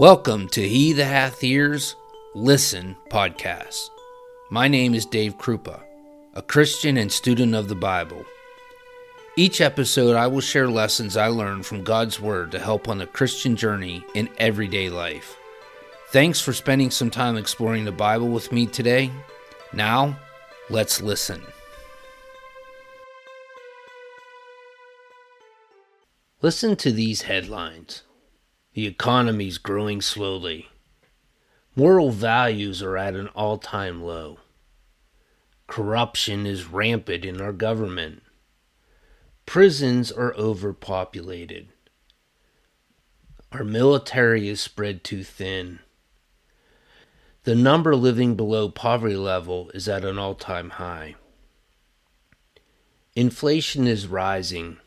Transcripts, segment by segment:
Welcome to He That Hath Ears, Listen podcast. My name is Dave Krupa, a Christian and student of the Bible. Each episode, I will share lessons I learned from God's Word to help on the Christian journey in everyday life. Thanks for spending some time exploring the Bible with me today. Now, let's listen. Listen to these headlines. The economy's growing slowly. Moral values are at an all time low. Corruption is rampant in our government. Prisons are overpopulated. Our military is spread too thin. The number living below poverty level is at an all time high. Inflation is rising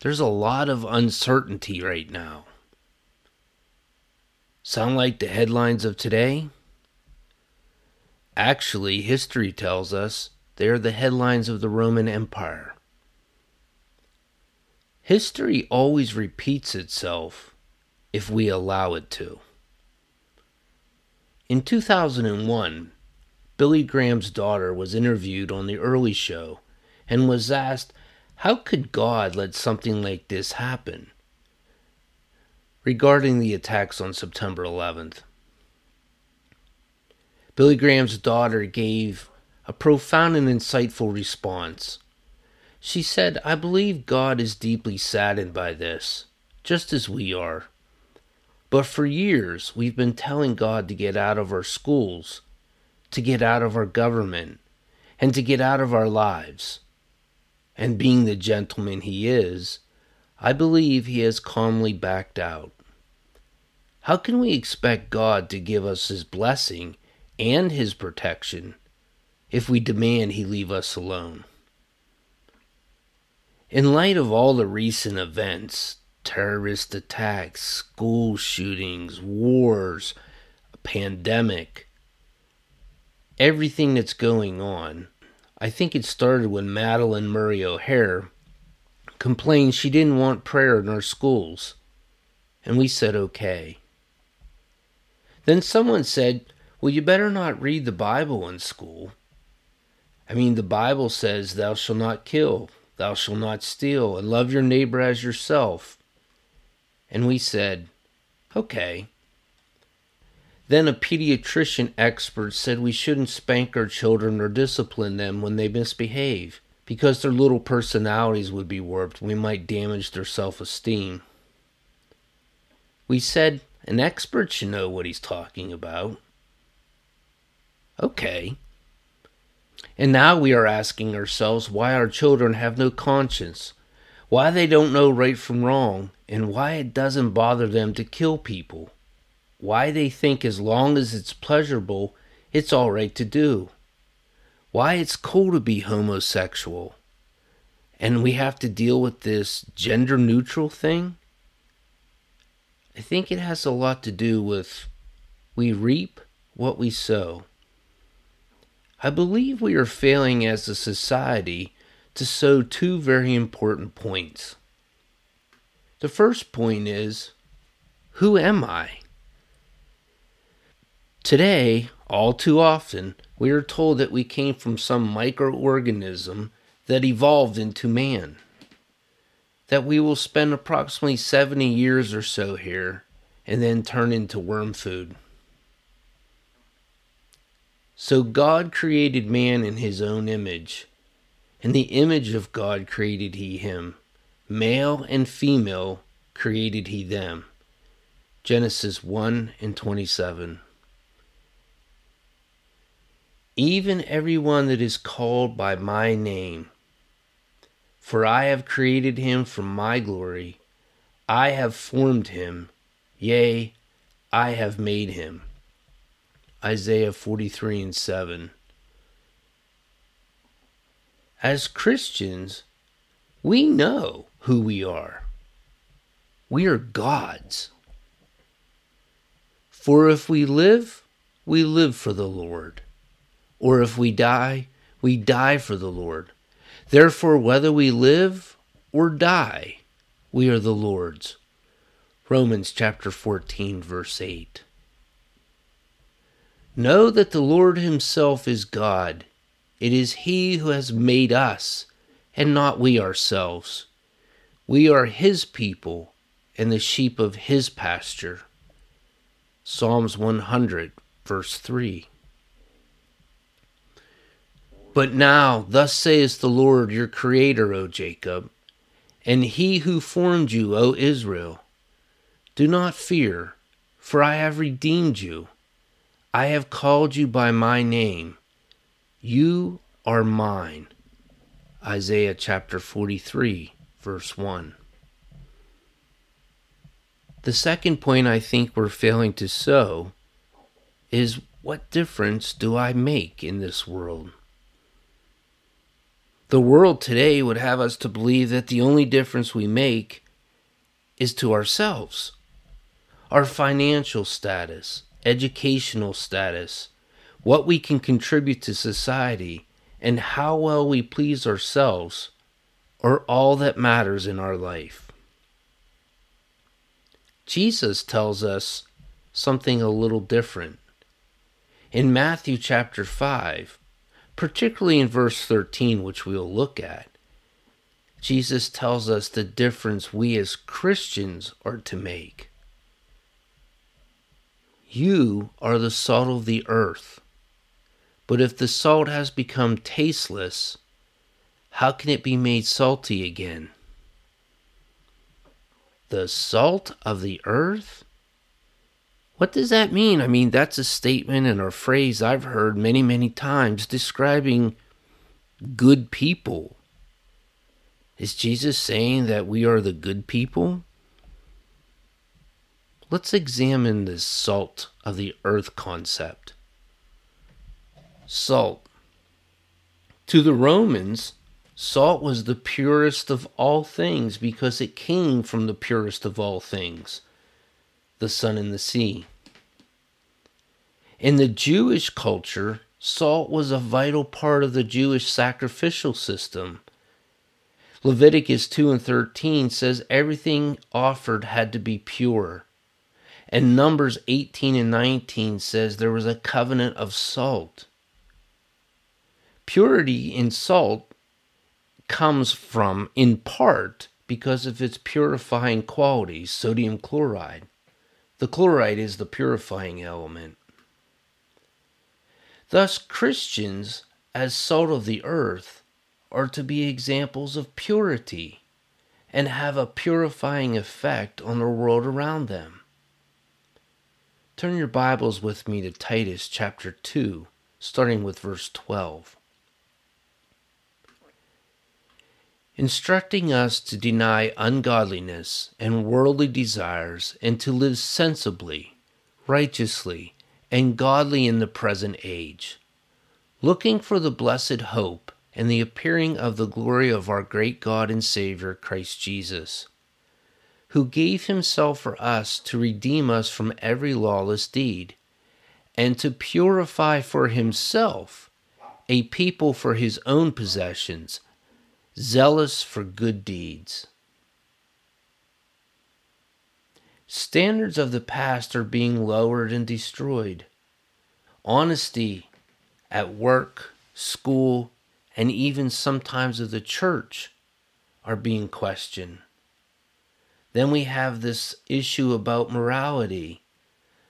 there's a lot of uncertainty right now. Sound like the headlines of today? Actually, history tells us they are the headlines of the Roman Empire. History always repeats itself if we allow it to. In 2001, Billy Graham's daughter was interviewed on The Early Show and was asked how could God let something like this happen? Regarding the attacks on September 11th, Billy Graham's daughter gave a profound and insightful response. She said, I believe God is deeply saddened by this, just as we are. But for years, we've been telling God to get out of our schools, to get out of our government, and to get out of our lives and being the gentleman he is, I believe he has calmly backed out. How can we expect God to give us his blessing and his protection if we demand he leave us alone? In light of all the recent events, terrorist attacks, school shootings, wars, a pandemic, everything that's going on, I think it started when Madalyn Murray O'Hair complained she didn't want prayer in our schools. And we said okay. Then someone said, Well, you better not read the Bible in school. I mean, the Bible says, Thou shalt not kill, thou shalt not steal, and love your neighbor as yourself. And we said, Okay. Then a pediatrician expert said we shouldn't spank our children or discipline them when they misbehave because their little personalities would be warped. We might damage their self esteem. We said an expert should know what he's talking about. Okay. And now we are asking ourselves why our children have no conscience, why they don't know right from wrong, and why it doesn't bother them to kill people why they think as long as it's pleasurable, it's all right to do. Why it's cool to be homosexual. And we have to deal with this gender neutral thing. I think it has a lot to do with we reap what we sow. I believe we are failing as a society to sow two very important points. The first point is who am I? Today, all too often, we are told that we came from some microorganism that evolved into man. That we will spend approximately 70 years or so here and then turn into worm food. So God created man in his own image. In the image of God created he him. Male and female created he them. Genesis 1 and 27 even everyone that is called by my name. For I have created him from my glory, I have formed him, yea, I have made him. Isaiah 43 and 7. As Christians, we know who we are. We are God's. For if we live, we live for the Lord or if we die, we die for the Lord. Therefore, whether we live or die, we are the Lord's. Romans chapter 14, verse 8. Know that the Lord Himself is God. It is He who has made us, and not we ourselves. We are His people and the sheep of His pasture. Psalms 100, verse 3. But now, thus saith the Lord your Creator, O Jacob, and He who formed you, O Israel Do not fear, for I have redeemed you. I have called you by my name. You are mine. Isaiah chapter 43, verse 1. The second point I think we're failing to sow is what difference do I make in this world? The world today would have us to believe that the only difference we make is to ourselves, our financial status, educational status, what we can contribute to society, and how well we please ourselves are all that matters in our life. Jesus tells us something a little different. In Matthew chapter 5, particularly in verse 13, which we'll look at, Jesus tells us the difference we as Christians are to make. You are the salt of the earth. But if the salt has become tasteless, how can it be made salty again? The salt of the earth? What does that mean? I mean, that's a statement and a phrase I've heard many, many times describing good people. Is Jesus saying that we are the good people? Let's examine this salt of the earth concept. Salt. To the Romans, salt was the purest of all things because it came from the purest of all things the sun and the sea. In the Jewish culture, salt was a vital part of the Jewish sacrificial system. Leviticus 2 and 13 says everything offered had to be pure. And Numbers 18 and 19 says there was a covenant of salt. Purity in salt comes from, in part, because of its purifying qualities, sodium chloride. The chloride is the purifying element. Thus, Christians, as salt of the earth, are to be examples of purity and have a purifying effect on the world around them. Turn your Bibles with me to Titus chapter 2, starting with verse 12. Instructing us to deny ungodliness and worldly desires and to live sensibly, righteously, and godly in the present age, looking for the blessed hope and the appearing of the glory of our great God and Savior Christ Jesus, who gave himself for us to redeem us from every lawless deed, and to purify for himself a people for his own possessions zealous for good deeds. Standards of the past are being lowered and destroyed. Honesty at work, school, and even sometimes of the church are being questioned. Then we have this issue about morality.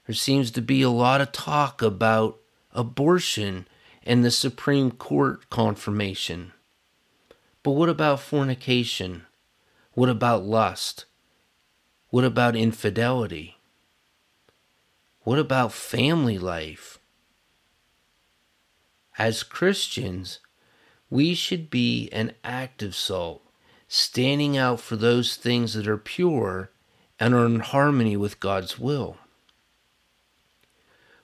There seems to be a lot of talk about abortion and the Supreme Court confirmation. But what about fornication? What about lust? What about infidelity? What about family life? As Christians, we should be an active salt, standing out for those things that are pure and are in harmony with God's will.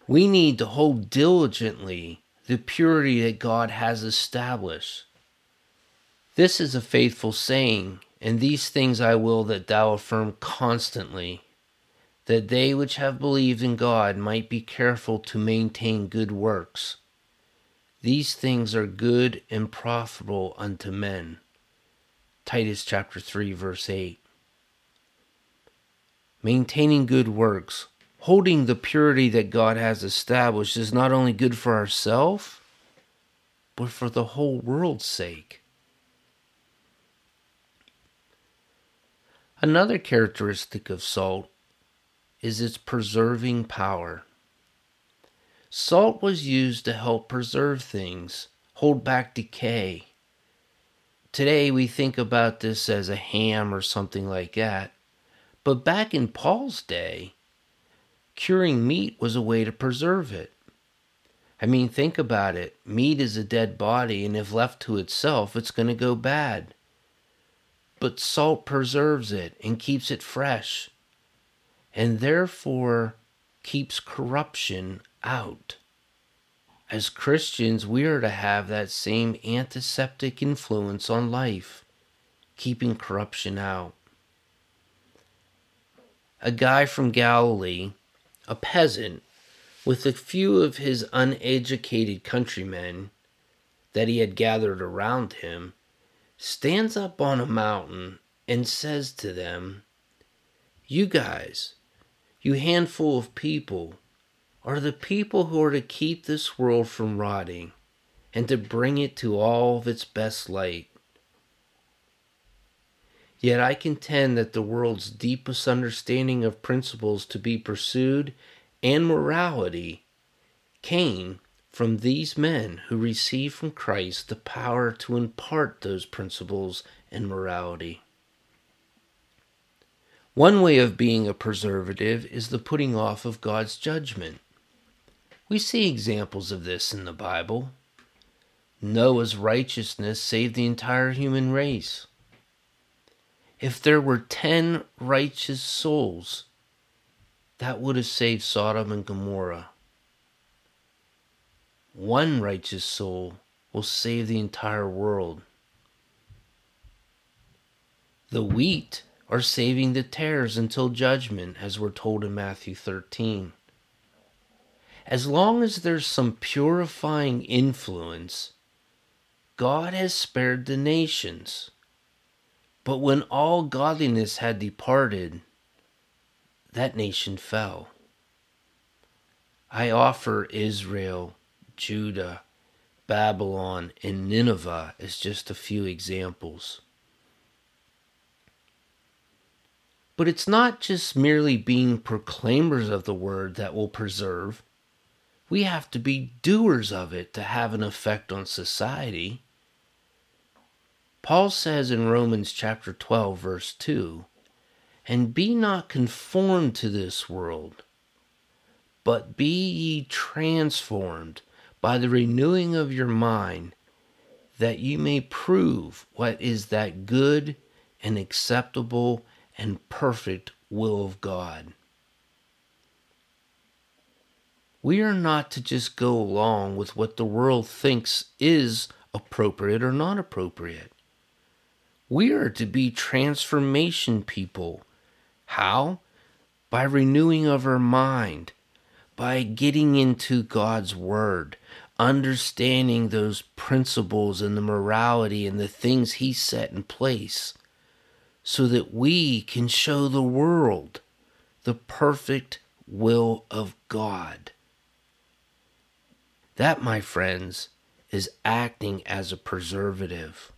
We need to hold diligently the purity that God has established. This is a faithful saying, and these things I will that thou affirm constantly, that they which have believed in God might be careful to maintain good works. These things are good and profitable unto men. Titus chapter 3 verse 8. maintaining good works, holding the purity that God has established is not only good for ourselves, but for the whole world's sake. Another characteristic of salt is its preserving power. Salt was used to help preserve things, hold back decay. Today we think about this as a ham or something like that. But back in Paul's day, curing meat was a way to preserve it. I mean, think about it. Meat is a dead body, and if left to itself, it's going to go bad. But salt preserves it and keeps it fresh, and therefore keeps corruption out. As Christians, we are to have that same antiseptic influence on life, keeping corruption out a guy from Galilee, a peasant, with a few of his uneducated countrymen that he had gathered around him, stands up on a mountain and says to them, You guys, you handful of people, are the people who are to keep this world from rotting and to bring it to all of its best light. Yet I contend that the world's deepest understanding of principles to be pursued and morality came from these men who received from Christ the power to impart those principles and morality. One way of being a preservative is the putting off of God's judgment. We see examples of this in the Bible. Noah's righteousness saved the entire human race if there were 10 righteous souls, that would have saved Sodom and Gomorrah. One righteous soul will save the entire world. The wheat are saving the tares until judgment, as we're told in Matthew 13. As long as there's some purifying influence, God has spared the nations. But when all godliness had departed, that nation fell. I offer Israel, Judah, Babylon, and Nineveh as just a few examples. But it's not just merely being proclaimers of the word that will preserve. We have to be doers of it to have an effect on society. Paul says in Romans chapter 12, verse 2 And be not conformed to this world, but be ye transformed by the renewing of your mind, that you may prove what is that good and acceptable and perfect will of God. We are not to just go along with what the world thinks is appropriate or not appropriate. We are to be transformation people. How? By renewing of our mind, by getting into God's Word, understanding those principles and the morality and the things He set in place, so that we can show the world the perfect will of God. That, my friends, is acting as a preservative.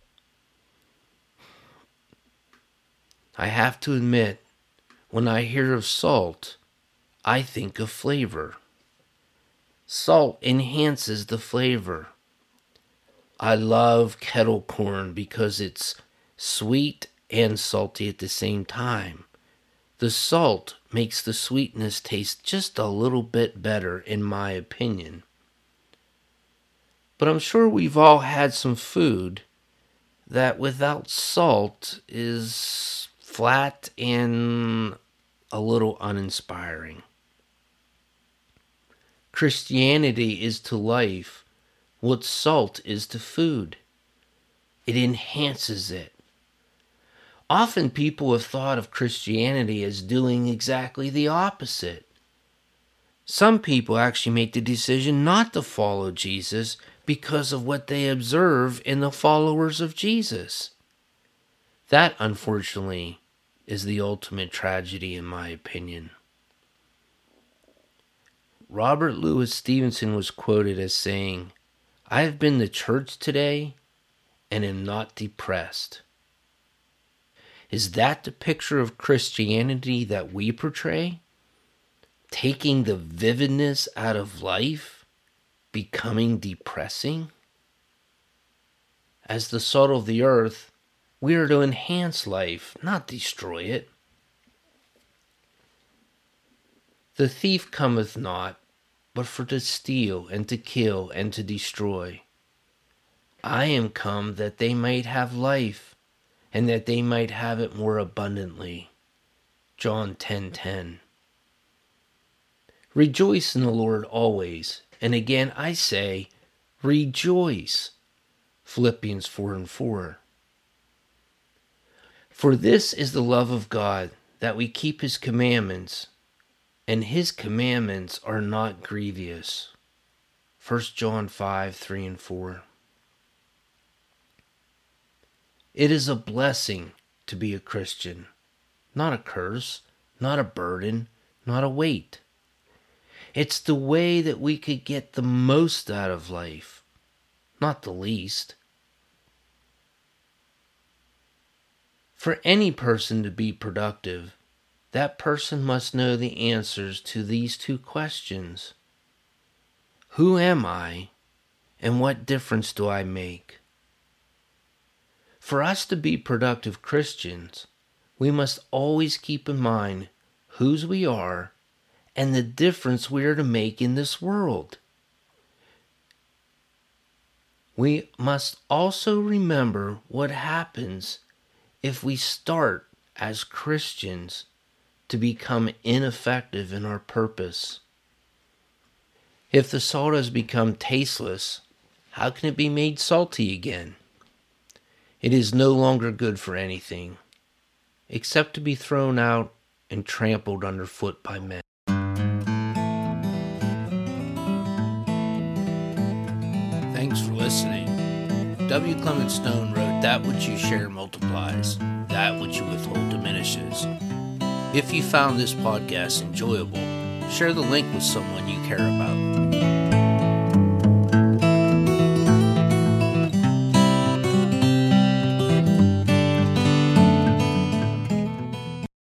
I have to admit, when I hear of salt, I think of flavor. Salt enhances the flavor. I love kettle corn because it's sweet and salty at the same time. The salt makes the sweetness taste just a little bit better, in my opinion. But I'm sure we've all had some food that without salt is flat and a little uninspiring. Christianity is to life what salt is to food. It enhances it. Often people have thought of Christianity as doing exactly the opposite. Some people actually make the decision not to follow Jesus because of what they observe in the followers of Jesus. That, unfortunately, is the ultimate tragedy, in my opinion. Robert Louis Stevenson was quoted as saying, I have been to church today and am not depressed. Is that the picture of Christianity that we portray? Taking the vividness out of life, becoming depressing? As the salt of the earth, we are to enhance life, not destroy it. The thief cometh not, but for to steal, and to kill, and to destroy. I am come that they might have life, and that they might have it more abundantly. John 10:10. 10, 10. Rejoice in the Lord always, and again I say, rejoice. Philippians 4 and 4. For this is the love of God, that we keep his commandments, and his commandments are not grievous. 1 John 5 3 and 4. It is a blessing to be a Christian, not a curse, not a burden, not a weight. It's the way that we could get the most out of life, not the least. For any person to be productive, that person must know the answers to these two questions Who am I, and what difference do I make? For us to be productive Christians, we must always keep in mind whose we are and the difference we are to make in this world. We must also remember what happens if we start as Christians to become ineffective in our purpose. If the salt has become tasteless, how can it be made salty again? It is no longer good for anything, except to be thrown out and trampled underfoot by men. Thanks for listening. W. Clement Stone wrote, That which you share multiplies, that which you withhold diminishes. If you found this podcast enjoyable, share the link with someone you care about.